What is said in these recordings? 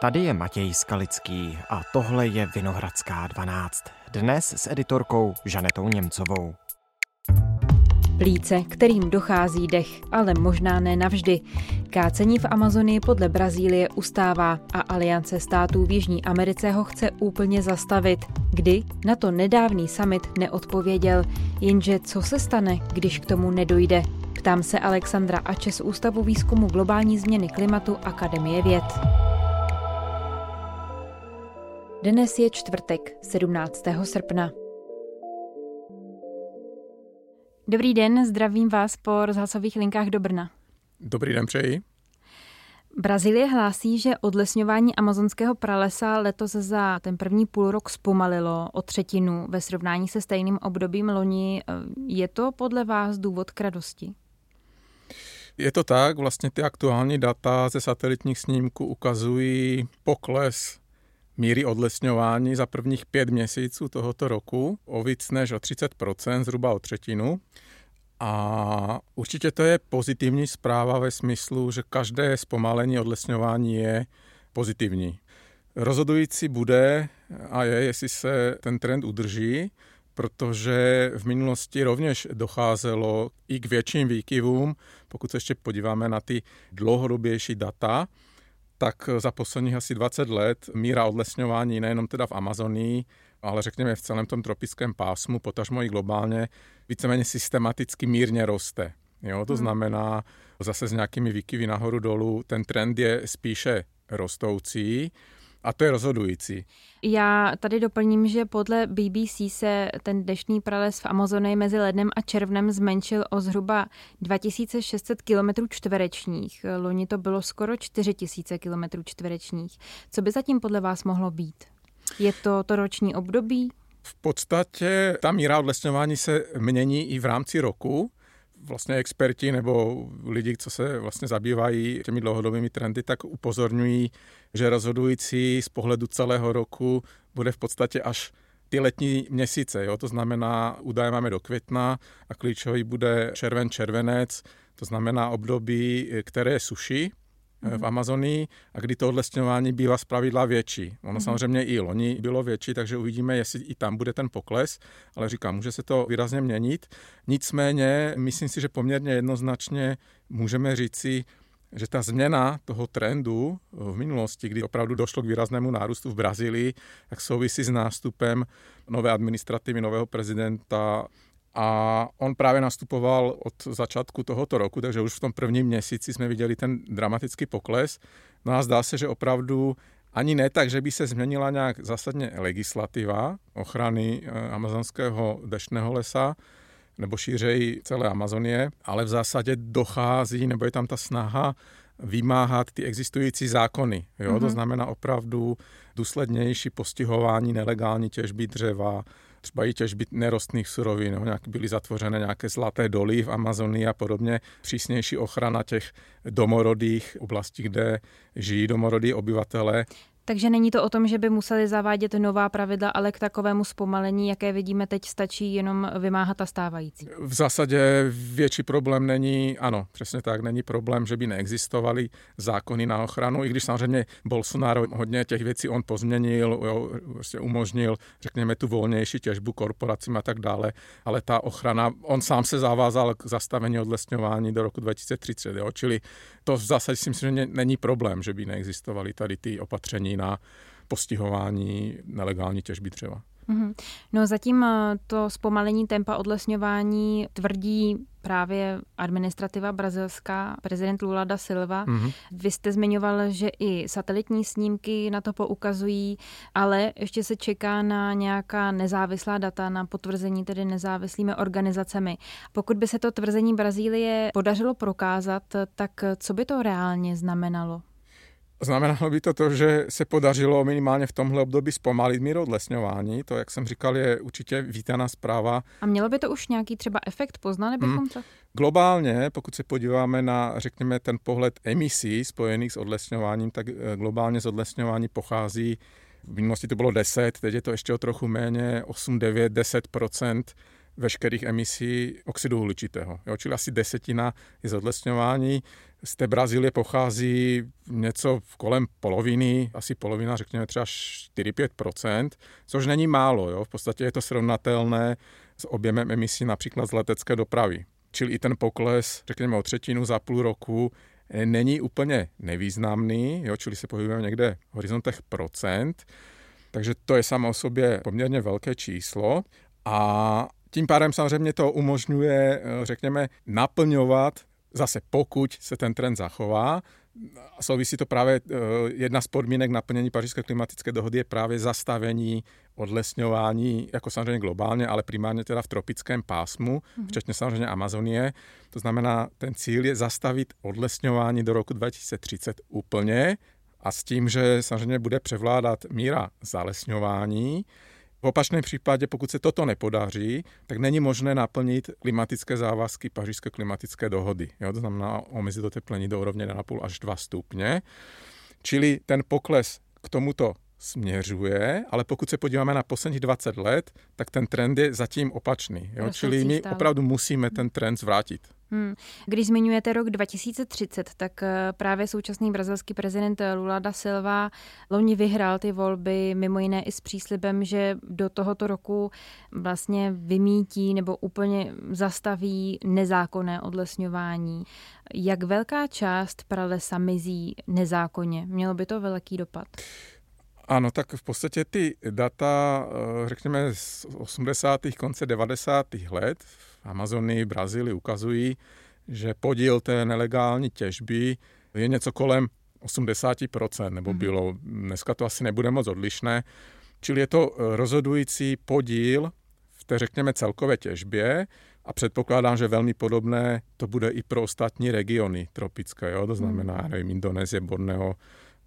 Tady je Matěj Skalický a tohle je Vinohradská 12. Dnes s editorkou Žanetou Němcovou. Plíce, kterým dochází dech, ale možná ne navždy. Kácení v Amazonii podle Brazílie ustává a Aliance států v Jižní Americe ho chce úplně zastavit. Kdy? Na to nedávný summit neodpověděl. Jenže co se stane, když k tomu nedojde? Ptám se Alexandra Ače z Ústavu výzkumu globální změny klimatu Akademie věd. Dnes je čtvrtek, 17. srpna. Dobrý den, zdravím vás po rozhlasových linkách do Brna. Dobrý den přeji. Brazílie hlásí, že odlesňování amazonského pralesa letos za ten první půlrok zpomalilo o třetinu ve srovnání se stejným obdobím loni. Je to podle vás důvod k radosti? Je to tak, vlastně ty aktuální data ze satelitních snímků ukazují pokles míry odlesňování za prvních pět měsíců tohoto roku o víc než o 30%, zhruba o třetinu. A určitě to je pozitivní zpráva ve smyslu, že každé zpomalení odlesňování je pozitivní. Rozhodující bude a je, jestli se ten trend udrží, protože v minulosti rovněž docházelo i k větším výkyvům, pokud se ještě podíváme na ty dlouhodobější data, tak za posledních asi 20 let míra odlesňování nejenom teda v Amazonii, ale řekněme v celém tom tropickém pásmu, potažmo i globálně, víceméně systematicky mírně roste. Jo, to hmm. znamená zase s nějakými výkyvy nahoru dolů, ten trend je spíše rostoucí. A to je rozhodující. Já tady doplním, že podle BBC se ten deštný prales v Amazonii mezi lednem a červnem zmenšil o zhruba 2600 km čtverečních. Loni to bylo skoro 4000 km čtverečních. Co by zatím podle vás mohlo být? Je to to roční období? V podstatě ta míra odlesňování se mění i v rámci roku vlastně experti nebo lidi, co se vlastně zabývají těmi dlouhodobými trendy, tak upozorňují, že rozhodující z pohledu celého roku bude v podstatě až ty letní měsíce. Jo? To znamená, údaje máme do května a klíčový bude červen, červenec, to znamená období, které je suší, v mhm. Amazonii a kdy to odlesňování bývá zpravidla větší. Ono mm. samozřejmě i loni bylo větší, takže uvidíme, jestli i tam bude ten pokles, ale říkám, může se to výrazně měnit. Nicméně, myslím si, že poměrně jednoznačně můžeme říci, že ta změna toho trendu v minulosti, kdy opravdu došlo k výraznému nárůstu v Brazílii, tak souvisí s nástupem nové administrativy, nového prezidenta a on právě nastupoval od začátku tohoto roku, takže už v tom prvním měsíci jsme viděli ten dramatický pokles. No a zdá se, že opravdu ani ne tak, že by se změnila nějak zásadně legislativa ochrany eh, amazonského deštného lesa, nebo šířej celé Amazonie, ale v zásadě dochází, nebo je tam ta snaha vymáhat ty existující zákony. Jo? Mm-hmm. To mhm. znamená opravdu důslednější postihování nelegální těžby dřeva, třeba i těžby nerostných surovin, no, nějak byly zatvořené nějaké zlaté doly v Amazonii a podobně, přísnější ochrana těch domorodých oblastí, kde žijí domorodí obyvatele. Takže není to o tom, že by museli zavádět nová pravidla, ale k takovému zpomalení, jaké vidíme teď, stačí jenom vymáhat a stávající. V zásadě větší problém není, ano, přesně tak, není problém, že by neexistovaly zákony na ochranu, i když samozřejmě Bolsonaro hodně těch věcí on pozměnil, jo, vlastně umožnil, řekněme, tu volnější těžbu korporacím a tak dále, ale ta ochrana, on sám se zavázal k zastavení odlesňování do roku 2030, jo, čili to v zásadě si myslím, že není problém, že by neexistovaly tady ty opatření na postihování nelegální těžby dřeva. Mm-hmm. No zatím eh, to zpomalení tempa odlesňování tvrdí právě administrativa brazilská, prezident Lula da Silva. Mm-hmm. Vy jste zmiňoval, že i satelitní snímky na to poukazují, ale ještě se čeká na nějaká nezávislá data, na potvrzení tedy nezávislými organizacemi. Pokud by se to tvrzení Brazílie podařilo prokázat, tak co by to reálně znamenalo? Znamenalo by to to, že se podařilo minimálně v tomhle období zpomalit míru odlesňování. To, jak jsem říkal, je určitě vítaná zpráva. A mělo by to už nějaký třeba efekt? Poznali bychom hmm. to? Globálně, pokud se podíváme na, řekněme, ten pohled emisí spojených s odlesňováním, tak eh, globálně z odlesňování pochází, v minulosti to bylo 10, teď je to ještě o trochu méně, 8, 9, 10 veškerých emisí oxidu uhličitého. Jo, čili asi desetina je z odlesňování. Z té Brazílie pochází něco kolem poloviny, asi polovina, řekněme třeba 4-5%, což není málo. Jo. V podstatě je to srovnatelné s objemem emisí například z letecké dopravy. Čili i ten pokles, řekněme o třetinu za půl roku, není úplně nevýznamný, jo, čili se pohybujeme někde v horizontech procent, takže to je samo o sobě poměrně velké číslo a tím pádem samozřejmě to umožňuje, řekněme, naplňovat zase pokud se ten trend zachová, souvisí to právě, eh, jedna z podmínek naplnění pařížské klimatické dohody je právě zastavení odlesňování, jako samozřejmě globálně, ale primárně teda v tropickém pásmu, mm-hmm. včetně samozřejmě Amazonie. To znamená, ten cíl je zastavit odlesňování do roku 2030 úplně a s tím, že samozřejmě bude převládat míra zalesňování, v opačném případě, pokud se toto nepodaří, tak není možné naplnit klimatické závazky pařížské klimatické dohody. Jo? To znamená omezit oteplení do úrovně 1,5 až 2 stupně. Čili ten pokles k tomuto směřuje, ale pokud se podíváme na posledních 20 let, tak ten trend je zatím opačný. Jo? Čili my opravdu musíme ten trend zvrátit. Hmm. Když zmiňujete rok 2030, tak eh, právě současný brazilský prezident Lula da Silva loni vyhrál ty volby mimo jiné i s příslibem, že do tohoto roku vlastně vymítí nebo úplně zastaví nezákonné odlesňování. Jak velká část pralesa mizí nezákonně? Mělo by to velký dopad? Ano, tak v podstatě ty data, eh, řekněme z 80. konce 90. let v Amazonii, Brazílii ukazují, že podíl té nelegální těžby je něco kolem 80%, nebo mhm. bylo, dneska to asi nebude moc odlišné, čili je to eh, rozhodující podíl v té, řekněme, celkové těžbě a předpokládám, že velmi podobné to bude i pro ostatní regiony tropické, jo? to znamená, mhm. nevím, Indonésie, Borneo,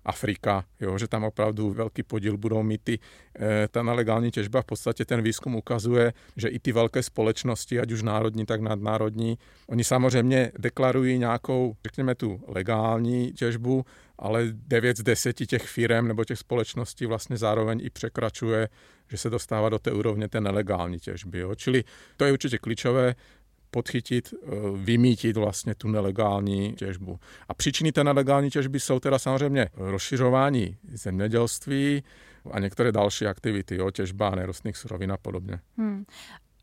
Afrika, jo, že tam opravdu velký podíl budou mít ty, e, ta nelegální těžba. V podstatě ten výzkum ukazuje, že i ty velké společnosti, ať už národní, tak nadnárodní, oni samozřejmě deklarují nějakou, řekněme tu legální těžbu, ale 9 z 10 těch firm nebo těch společností vlastně zároveň i překračuje, že se dostává do té úrovně té nelegální těžby. Jo. Čili to je určitě klíčové podchytit, eh, vymítit vlastně tu nelegální těžbu. A příčiny té nelegální těžby jsou teda samozřejmě rozšiřování zemědělství a některé další aktivity, jo, těžba nerostných surovin a podobně. Hmm.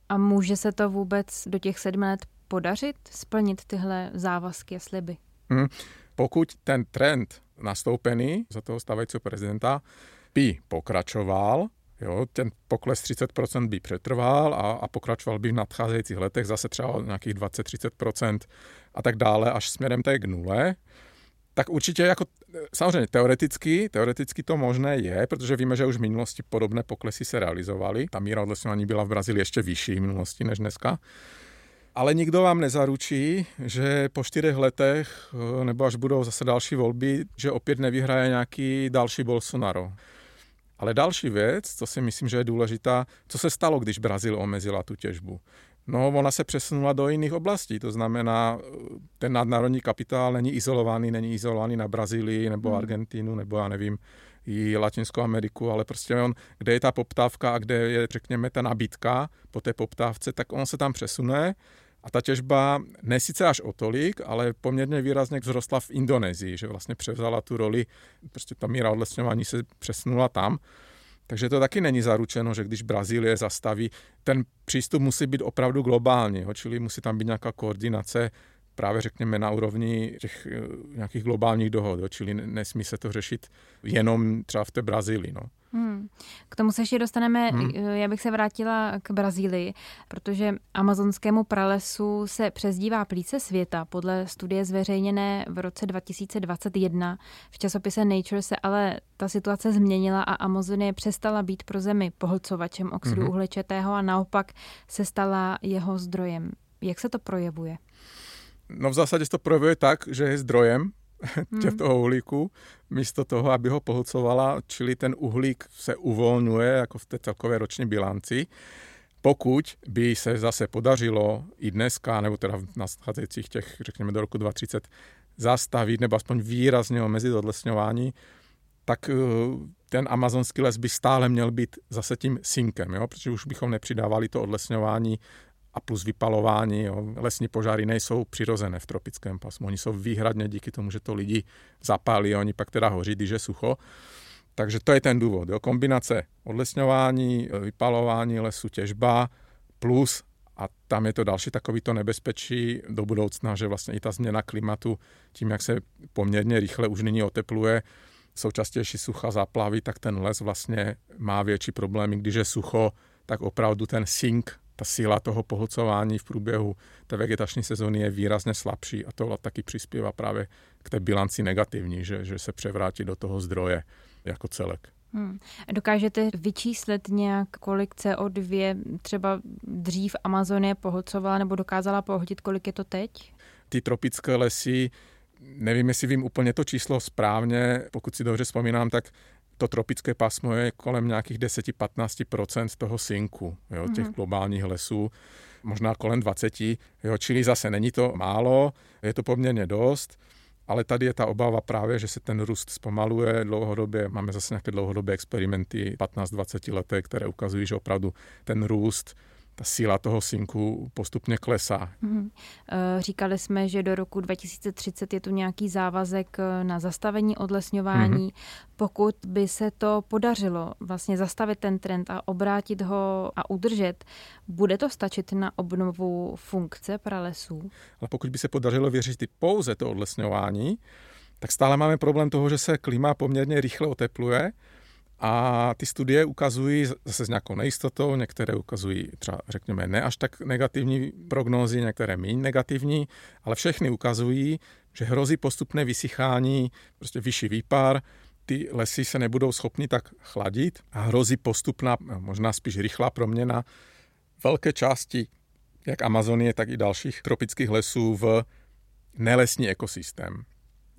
A může se to vůbec do těch sedmi let podařit splnit tyhle závazky a sliby? Hmm. Pokud ten trend nastoupený za toho stávajícího prezidenta by pokračoval, Jo, ten pokles 30% by přetrval a, a pokračoval by v nadcházejících letech zase třeba o nějakých 20-30% a tak dále, až směrem té k nule. Tak určitě jako samozřejmě teoreticky, teoreticky to možné je, protože víme, že už v minulosti podobné poklesy se realizovaly. Ta míra odlesňování byla v Brazílii ještě vyšší v minulosti než dneska. Ale nikdo vám nezaručí, že po čtyřech letech, nebo až budou zase další volby, že opět nevyhraje nějaký další Bolsonaro. Ale další věc, co si myslím, že je důležitá, co se stalo, když Brazílie omezila tu těžbu. No, ona se přesunula do jiných oblastí, to znamená, ten nadnárodní kapitál není izolovaný, není izolovaný na Brazílii nebo hmm. Argentínu nebo já nevím, i Latinskou Ameriku, ale prostě on, kde je ta poptávka a kde je, řekněme, ta nabídka po té poptávce, tak on se tam přesune a ta těžba ne sice až o tolik, ale poměrně výrazně vzrostla v Indonésii, že vlastně převzala tu roli, prostě ta míra odlesňování se přesunula tam. Takže to taky není zaručeno, že když Brazílie zastaví, ten přístup musí být opravdu globální, čili musí tam být nějaká koordinace právě řekněme na úrovni těch eh, nějakých globálních dohod, čili nesmí se to řešit jenom třeba v té Brazílii. No. Hmm. K tomu se ještě dostaneme, hmm. já bych se vrátila k Brazílii, protože amazonskému pralesu se přezdívá plíce světa. Podle studie zveřejněné v roce 2021 v časopise Nature se ale ta situace změnila a Amazonie přestala být pro zemi pohlcovačem oxidu hmm. uhličitého a naopak se stala jeho zdrojem. Jak se to projevuje? No v zásadě se to projevuje tak, že je zdrojem hmm. toho uhlíku, místo toho, aby ho pohlcovala, čili ten uhlík se uvolňuje jako v té celkové roční bilanci. Pokud by se zase podařilo i dneska, nebo teda v nadcházejících těch, řekněme do roku 2030, zastavit nebo aspoň výrazně omezit odlesňování, tak eh, ten amazonský les by stále měl být zase tím sinkem, jo? protože už bychom nepřidávali to odlesňování a plus vypalování. Jo. Lesní požáry nejsou přirozené v tropickém pasmu. Oni jsou výhradně díky tomu, že to lidi zapálí oni pak teda hoří, když je sucho. Takže to je ten důvod. Jo. Kombinace odlesňování, vypalování lesu, těžba plus a tam je to další takovýto nebezpečí do budoucna, že vlastně i ta změna klimatu, tím, jak se poměrně rychle už nyní otepluje, jsou častější sucha, záplavy, tak ten les vlastně má větší problémy. Když je sucho, tak opravdu ten sink, ta síla toho pohlcování v průběhu té vegetační sezóny je výrazně slabší a to taky přispívá právě k té bilanci negativní, že, že se převrátí do toho zdroje jako celek. Hmm. Dokážete vyčíslit nějak, kolik CO2 třeba dřív Amazonie pohlcovala nebo dokázala pohodit, kolik je to teď? Ty tropické lesy, nevím, jestli vím úplně to číslo správně, pokud si dobře vzpomínám, tak to tropické pasmo je kolem nějakých 10-15% toho synku, jo, těch mm-hmm. globálních lesů, možná kolem 20, jo, čili zase není to málo, je to poměrně dost. Ale tady je ta obava právě, že se ten růst zpomaluje dlouhodobě. Máme zase nějaké dlouhodobé experimenty 15-20 leté, které ukazují, že opravdu ten růst ta síla toho synku postupně klesá. Mm-hmm. Říkali jsme, že do roku 2030 je tu nějaký závazek eh, na zastavení odlesňování. Mm-hmm. Pokud by se to podařilo vlastně zastavit ten trend a obrátit ho a udržet, bude to stačit na obnovu funkce pralesů? Ale pokud by se podařilo vyřešit pouze to odlesňování, tak stále máme problém toho, že se klima poměrně rychle otepluje a ty studie ukazují zase s nějakou nejistotou, některé ukazují třeba, řekněme, ne až tak negativní prognózy, některé méně negativní, ale všechny ukazují, že hrozí postupné vysychání, prostě vyšší výpar, ty lesy se nebudou schopni tak chladit a hrozí postupná, možná spíš rychlá proměna velké části jak Amazonie, tak i dalších tropických lesů v nelesní ekosystém.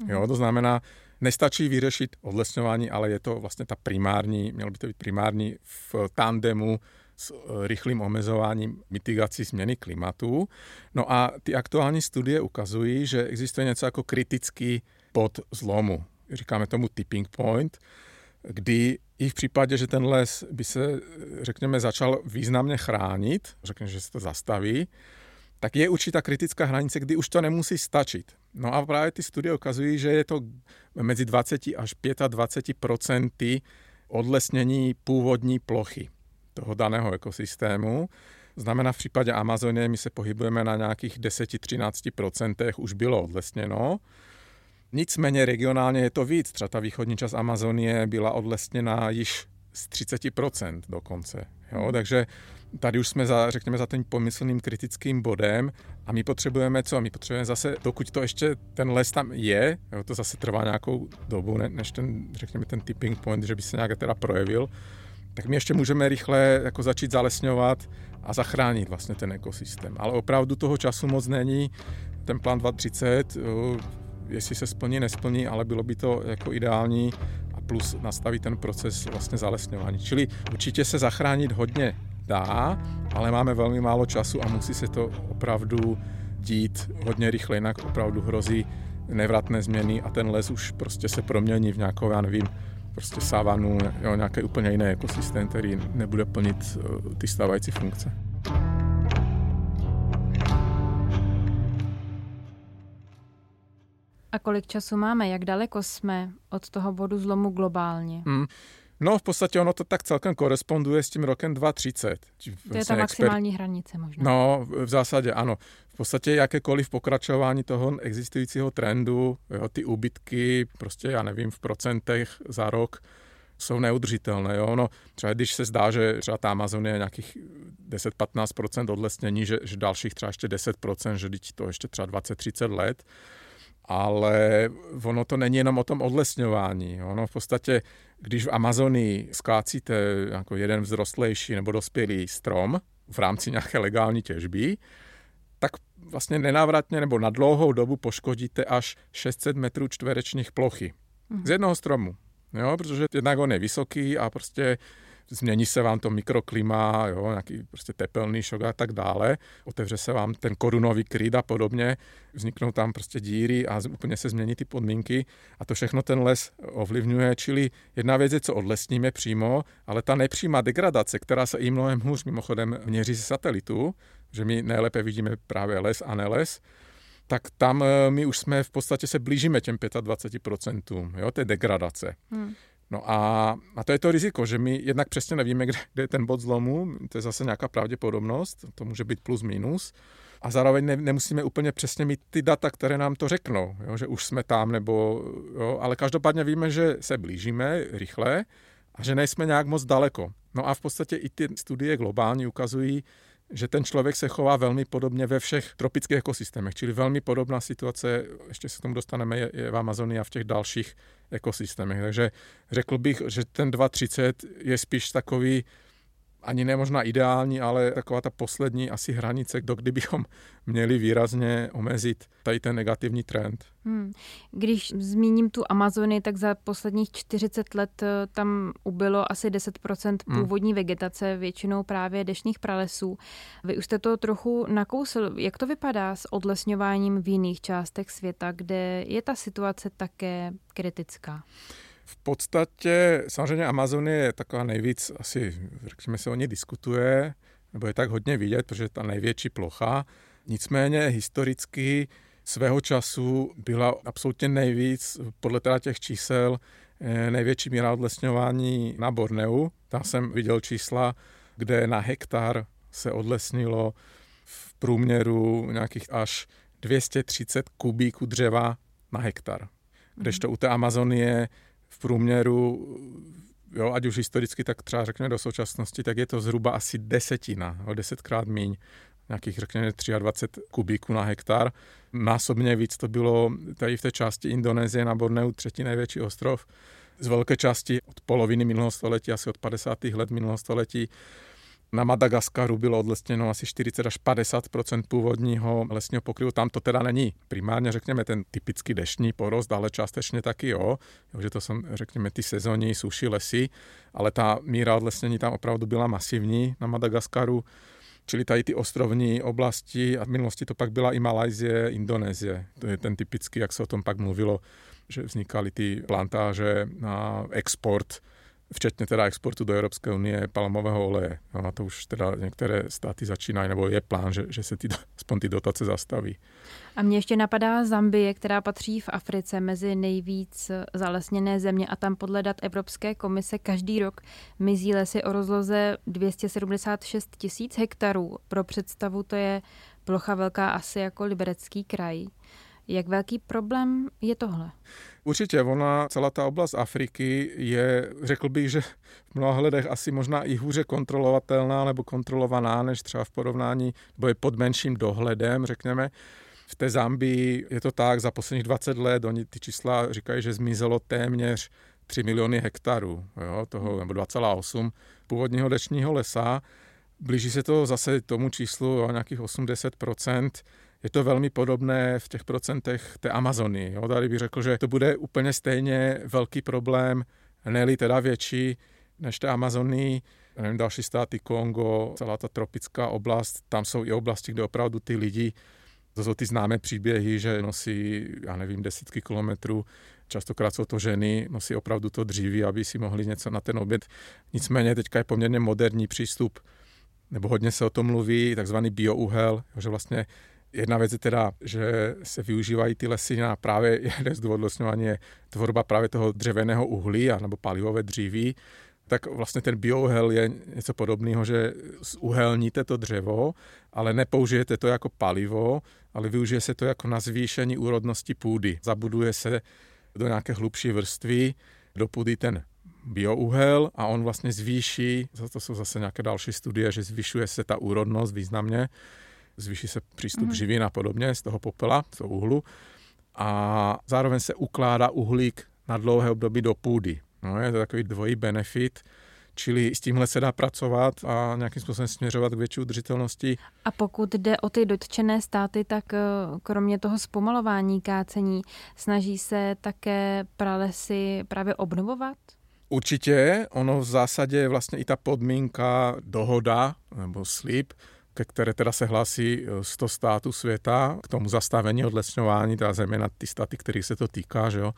Jo, to znamená, Nestačí vyřešit odlesňování, ale je to vlastně ta primární, mělo by to být primární v tandemu s eh, rychlým omezováním mitigací změny klimatu. No a ty aktuální studie ukazují, že existuje něco jako kritický bod zlomu. Říkáme tomu tipping point, kdy i v případě, že ten les by se, řekněme, začal významně chránit, řekněme, že se to zastaví, tak je určitá kritická hranice, kdy už to nemusí stačit. No a právě ty studie ukazují, že je to mezi 20 až 25 procenty odlesnění původní plochy toho daného ekosystému. Znamená v případě Amazonie my se pohybujeme na nějakých 10-13% už bylo odlesněno. Nicméně regionálně je to víc. Třeba ta východní část Amazonie byla odlesněna již z 30% dokonce. Jo? Takže tady už jsme za, řekněme, za tím pomyslným kritickým bodem a my potřebujeme co? My potřebujeme zase, dokud to ještě ten les tam je, jo, to zase trvá nějakou dobu, ne, než ten, řekněme, ten tipping point, že by se nějak teda projevil, tak my ještě můžeme rychle jako začít zalesňovat a zachránit vlastně ten ekosystém. Ale opravdu toho času moc není. Ten plán 2030, jo, jestli se splní, nesplní, ale bylo by to jako ideální plus nastavit ten proces vlastně zalesňování. Čili určitě se zachránit hodně dá, ale máme velmi málo času a musí se to opravdu dít hodně rychle, jinak opravdu hrozí nevratné změny a ten les už prostě se promění v nějakou, já nevím, prostě savanu, jo, nějaký úplně jiný ekosystém, který nebude plnit uh, ty stávající funkce. A kolik času máme? Jak daleko jsme od toho bodu zlomu globálně? Hmm. No v podstatě ono to tak celkem koresponduje s tím rokem 2030. To je ta vlastně maximální exper... hranice možná. No v zásadě ano. V podstatě jakékoliv pokračování toho existujícího trendu, jo, ty úbytky, prostě já nevím, v procentech za rok, jsou neudržitelné. Jo? No, třeba když se zdá, že třeba ta Amazonie je nějakých 10-15% odlesnění, že, že dalších třeba ještě 10%, že to ještě třeba 20-30 let, ale ono to není jenom o tom odlesňování. Ono v podstatě, když v Amazonii skácíte jako jeden vzrostlejší nebo dospělý strom v rámci nějaké legální těžby, tak vlastně nenávratně nebo na dlouhou dobu poškodíte až 600 metrů čtverečních plochy. Z jednoho stromu. Jo, protože jednak on je vysoký a prostě změní se vám to mikroklima, jo, nějaký prostě tepelný šok a tak dále, otevře se vám ten korunový kryt a podobně, vzniknou tam prostě díry a úplně se změní ty podmínky a to všechno ten les ovlivňuje, čili jedna věc je, co odlesníme přímo, ale ta nepřímá degradace, která se i mnohem hůř mimochodem měří ze satelitu, že my nejlépe vidíme právě les a neles, tak tam eh, my už jsme v podstatě se blížíme těm 25%, jo, té degradace. Hmm. No a, a to je to riziko, že my jednak přesně nevíme, kde, kde je ten bod zlomu, to je zase nějaká pravděpodobnost, to může být plus minus. A zároveň ne, nemusíme úplně přesně mít ty data, které nám to řeknou, jo, že už jsme tam, nebo, jo, ale každopádně víme, že se blížíme rychle a že nejsme nějak moc daleko. No a v podstatě i ty studie globální ukazují, že ten člověk se chová velmi podobně ve všech tropických ekosystémech, čili velmi podobná situace, ještě se k tomu dostaneme, je, je v Amazonii a v těch dalších ekosystémech. Takže řekl bych, že ten 2.30 je spíš takový ani ne možná ideální, ale taková ta poslední asi hranice, do kdy bychom měli výrazně omezit tady ten negativní trend. Hmm. Když zmíním tu Amazony, tak za posledních 40 let eh, tam ubylo asi 10% hmm. původní hmm. vegetace, většinou právě dešních pralesů. Vy už jste to trochu nakousl. Jak to vypadá s odlesňováním v jiných částech světa, kde je ta situace také kritická? V podstatě samozřejmě Amazonie je taková nejvíc, asi řekněme se o ní diskutuje, nebo je tak hodně vidět, protože je ta největší plocha. Nicméně historicky svého času byla absolutně nejvíc, podle teda těch čísel, eh, největší míra odlesňování na Borneu. Tam jsem viděl čísla, kde na hektar se odlesnilo v průměru nějakých až 230 kubíků dřeva na hektar. Kdežto u té Amazonie v průměru, jo, ať už historicky, tak třeba řekněme do současnosti, tak je to zhruba asi desetina, o desetkrát míň nějakých, řekněme, 23 kubíků na hektar. Násobně víc to bylo tady v té části Indonésie na Borneu, třetí největší ostrov. Z velké části od poloviny minulého století, asi od 50. let minulého století, na Madagaskaru bylo odlesněno asi 40 až 50 původního lesního pokryvu. Tam to teda není primárně, řekněme, ten typický deštní porost, ale částečně taky jo, že to jsou, řekněme, ty sezónní suší lesy, ale ta míra odlesnění tam opravdu byla masivní na Madagaskaru. Čili tady ty ostrovní oblasti a v minulosti to pak byla i Malajzie, Indonésie. To je ten typický, jak se o tom pak mluvilo, že vznikaly ty plantáže na export včetně teda exportu do Evropské unie palmového oleje. Na to už teda některé státy začínají, nebo je plán, že, že se ty, aspoň ty dotace zastaví. A mě ještě napadá Zambie, která patří v Africe mezi nejvíc zalesněné země a tam podle dat Evropské komise každý rok mizí lesy o rozloze 276 tisíc hektarů. Pro představu to je plocha velká asi jako liberecký kraj. Jak velký problém je tohle? Určitě, ona, celá ta oblast Afriky je, řekl bych, že v mnoha hledech asi možná i hůře kontrolovatelná nebo kontrolovaná, než třeba v porovnání, nebo je pod menším dohledem, řekněme. V té Zambii je to tak, za posledních 20 let, oni ty čísla říkají, že zmizelo téměř 3 miliony hektarů, jo, toho, nebo 2,8 původního dečního lesa. Blíží se to zase tomu číslu o nějakých 80 je to velmi podobné v těch procentech té Amazony. Jo? Tady bych řekl, že to bude úplně stejně velký problém, ne teda větší než té Amazony, nevím, další státy, Kongo, celá ta tropická oblast, tam jsou i oblasti, kde opravdu ty lidi, to jsou ty známé příběhy, že nosí, já nevím, desítky kilometrů, častokrát jsou to ženy, nosí opravdu to dříví, aby si mohli něco na ten oběd. Nicméně teďka je poměrně moderní přístup, nebo hodně se o tom mluví, takzvaný biouhel, že vlastně Jedna věc je teda, že se využívají ty lesy na právě jeden z důvodů je tvorba právě toho dřevěného uhlí a nebo palivové dříví, tak vlastně ten biohel je něco podobného, že uhelníte to dřevo, ale nepoužijete to jako palivo, ale využije se to jako na zvýšení úrodnosti půdy. Zabuduje se do nějaké hlubší vrstvy do půdy ten biouhel a on vlastně zvýší, to jsou zase nějaké další studie, že zvyšuje se ta úrodnost významně zvýší se přístup mm-hmm. živin a podobně z toho popela, z toho uhlu a zároveň se ukládá uhlík na dlouhé období do půdy. No, je to takový dvojí benefit, Čili s tímhle se dá pracovat a nějakým způsobem směřovat k větší udržitelnosti. A pokud jde o ty dotčené státy, tak eh, kromě toho zpomalování kácení, snaží se také pralesy právě obnovovat? Určitě, ono v zásadě vlastně i ta podmínka, dohoda nebo slib, ke které teda se hlásí 100 států světa k tomu zastavení odlesňování, teda zejména ty státy, kterých se to týká, že jo.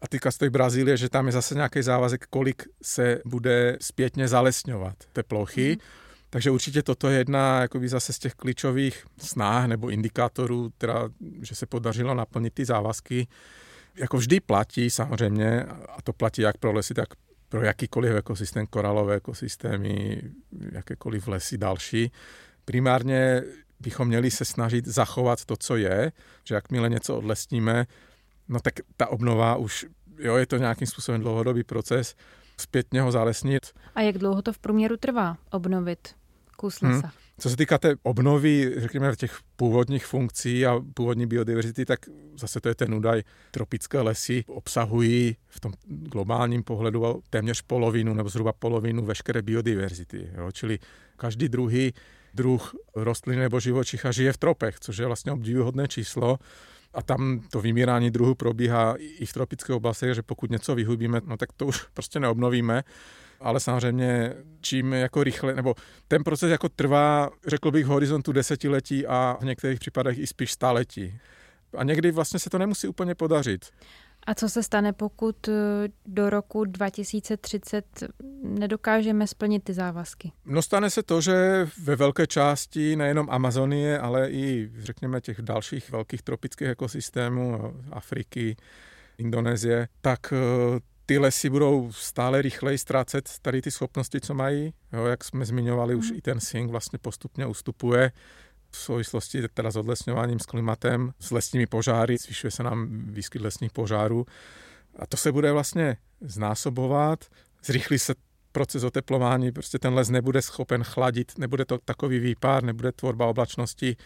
A týká se to i Brazílie, že tam je zase nějaký závazek, kolik se bude zpětně zalesňovat té plochy. Mm. Takže určitě toto je jedna jakoby zase z těch klíčových snah nebo indikátorů, teda, že se podařilo naplnit ty závazky. Jako vždy platí samozřejmě, a to platí jak pro lesy, tak pro jakýkoliv ekosystém, koralové ekosystémy, jakékoliv lesy další. Primárně bychom měli se snažit zachovat to, co je, že jakmile něco odlesníme, no tak ta obnova už, jo, je to nějakým způsobem dlouhodobý proces, zpětně ho zalesnit. A jak dlouho to v průměru trvá obnovit kus lesa? Hmm. Co se týká té obnovy, řekněme, těch původních funkcí a původní biodiverzity, tak zase to je ten údaj. Tropické lesy obsahují v tom globálním pohledu téměř polovinu nebo zhruba polovinu veškeré biodiverzity. Jo? Čili každý druhý druh rostlin nebo živočicha žije v tropech, což je vlastně obdivuhodné číslo. A tam to vymírání druhů probíhá i v tropické oblasti, že pokud něco vyhubíme, no tak to už prostě neobnovíme ale samozřejmě čím jako rychle, nebo ten proces jako trvá, řekl bych, v horizontu desetiletí a v některých případech i spíš staletí. A někdy vlastně se to nemusí úplně podařit. A co se stane, pokud eh, do roku 2030 nedokážeme splnit ty závazky? No stane se to, že ve velké části nejenom Amazonie, ale i řekněme těch dalších velkých tropických ekosystémů, Afriky, Indonésie, tak eh, ty lesy budou stále rychleji ztrácet tady ty schopnosti, co mají. Jo, jak jsme zmiňovali, už mhm. i ten sing vlastně postupně ustupuje v souvislosti teda s odlesňováním, s klimatem, s lesními požáry, zvyšuje se nám výskyt lesních požárů. A to se bude vlastně znásobovat, zrychlí se proces oteplování, prostě ten les nebude schopen chladit, nebude to takový výpár, nebude tvorba oblačnosti.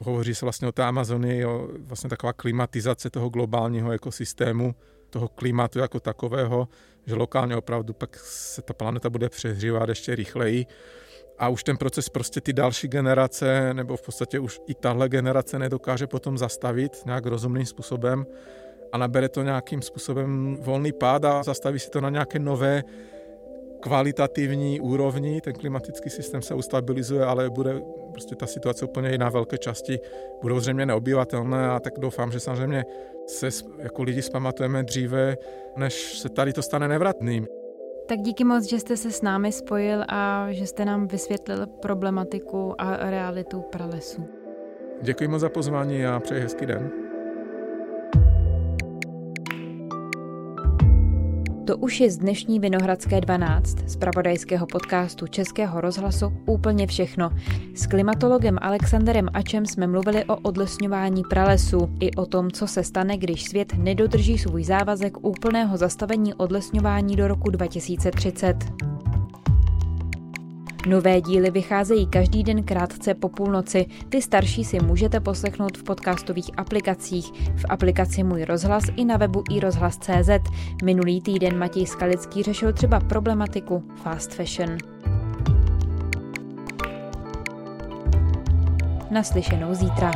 Hovoří se vlastně o té Amazonii, o vlastně taková klimatizace toho globálního ekosystému, toho klimatu jako takového, že lokálně opravdu pak se ta planeta bude přehřívat ještě rychleji. A už ten proces prostě ty další generace, nebo v podstatě už i tahle generace nedokáže potom zastavit nějak rozumným způsobem a nabere to nějakým způsobem volný pád a zastaví si to na nějaké nové kvalitativní úrovni, ten klimatický systém se ustabilizuje, ale bude prostě ta situace úplně jiná, velké části budou zřejmě neobyvatelné a tak doufám, že samozřejmě se jako lidi zpamatujeme dříve, než se tady to stane nevratným. Tak díky moc, že jste se s námi spojil a že jste nám vysvětlil problematiku a realitu pralesu. Děkuji moc za pozvání a přeji hezký den. To už je z dnešní Vinohradské 12 z pravodajského podcastu Českého rozhlasu úplně všechno. S klimatologem Alexanderem Ačem jsme mluvili o odlesňování pralesů i o tom, co se stane, když svět nedodrží svůj závazek úplného zastavení odlesňování do roku 2030. Nové díly vycházejí každý den krátce po půlnoci. Ty starší si můžete poslechnout v podcastových aplikacích, v aplikaci Můj rozhlas i na webu iRozhlas.cz. Minulý týden Matěj Skalický řešil třeba problematiku fast fashion. Naslyšenou zítra.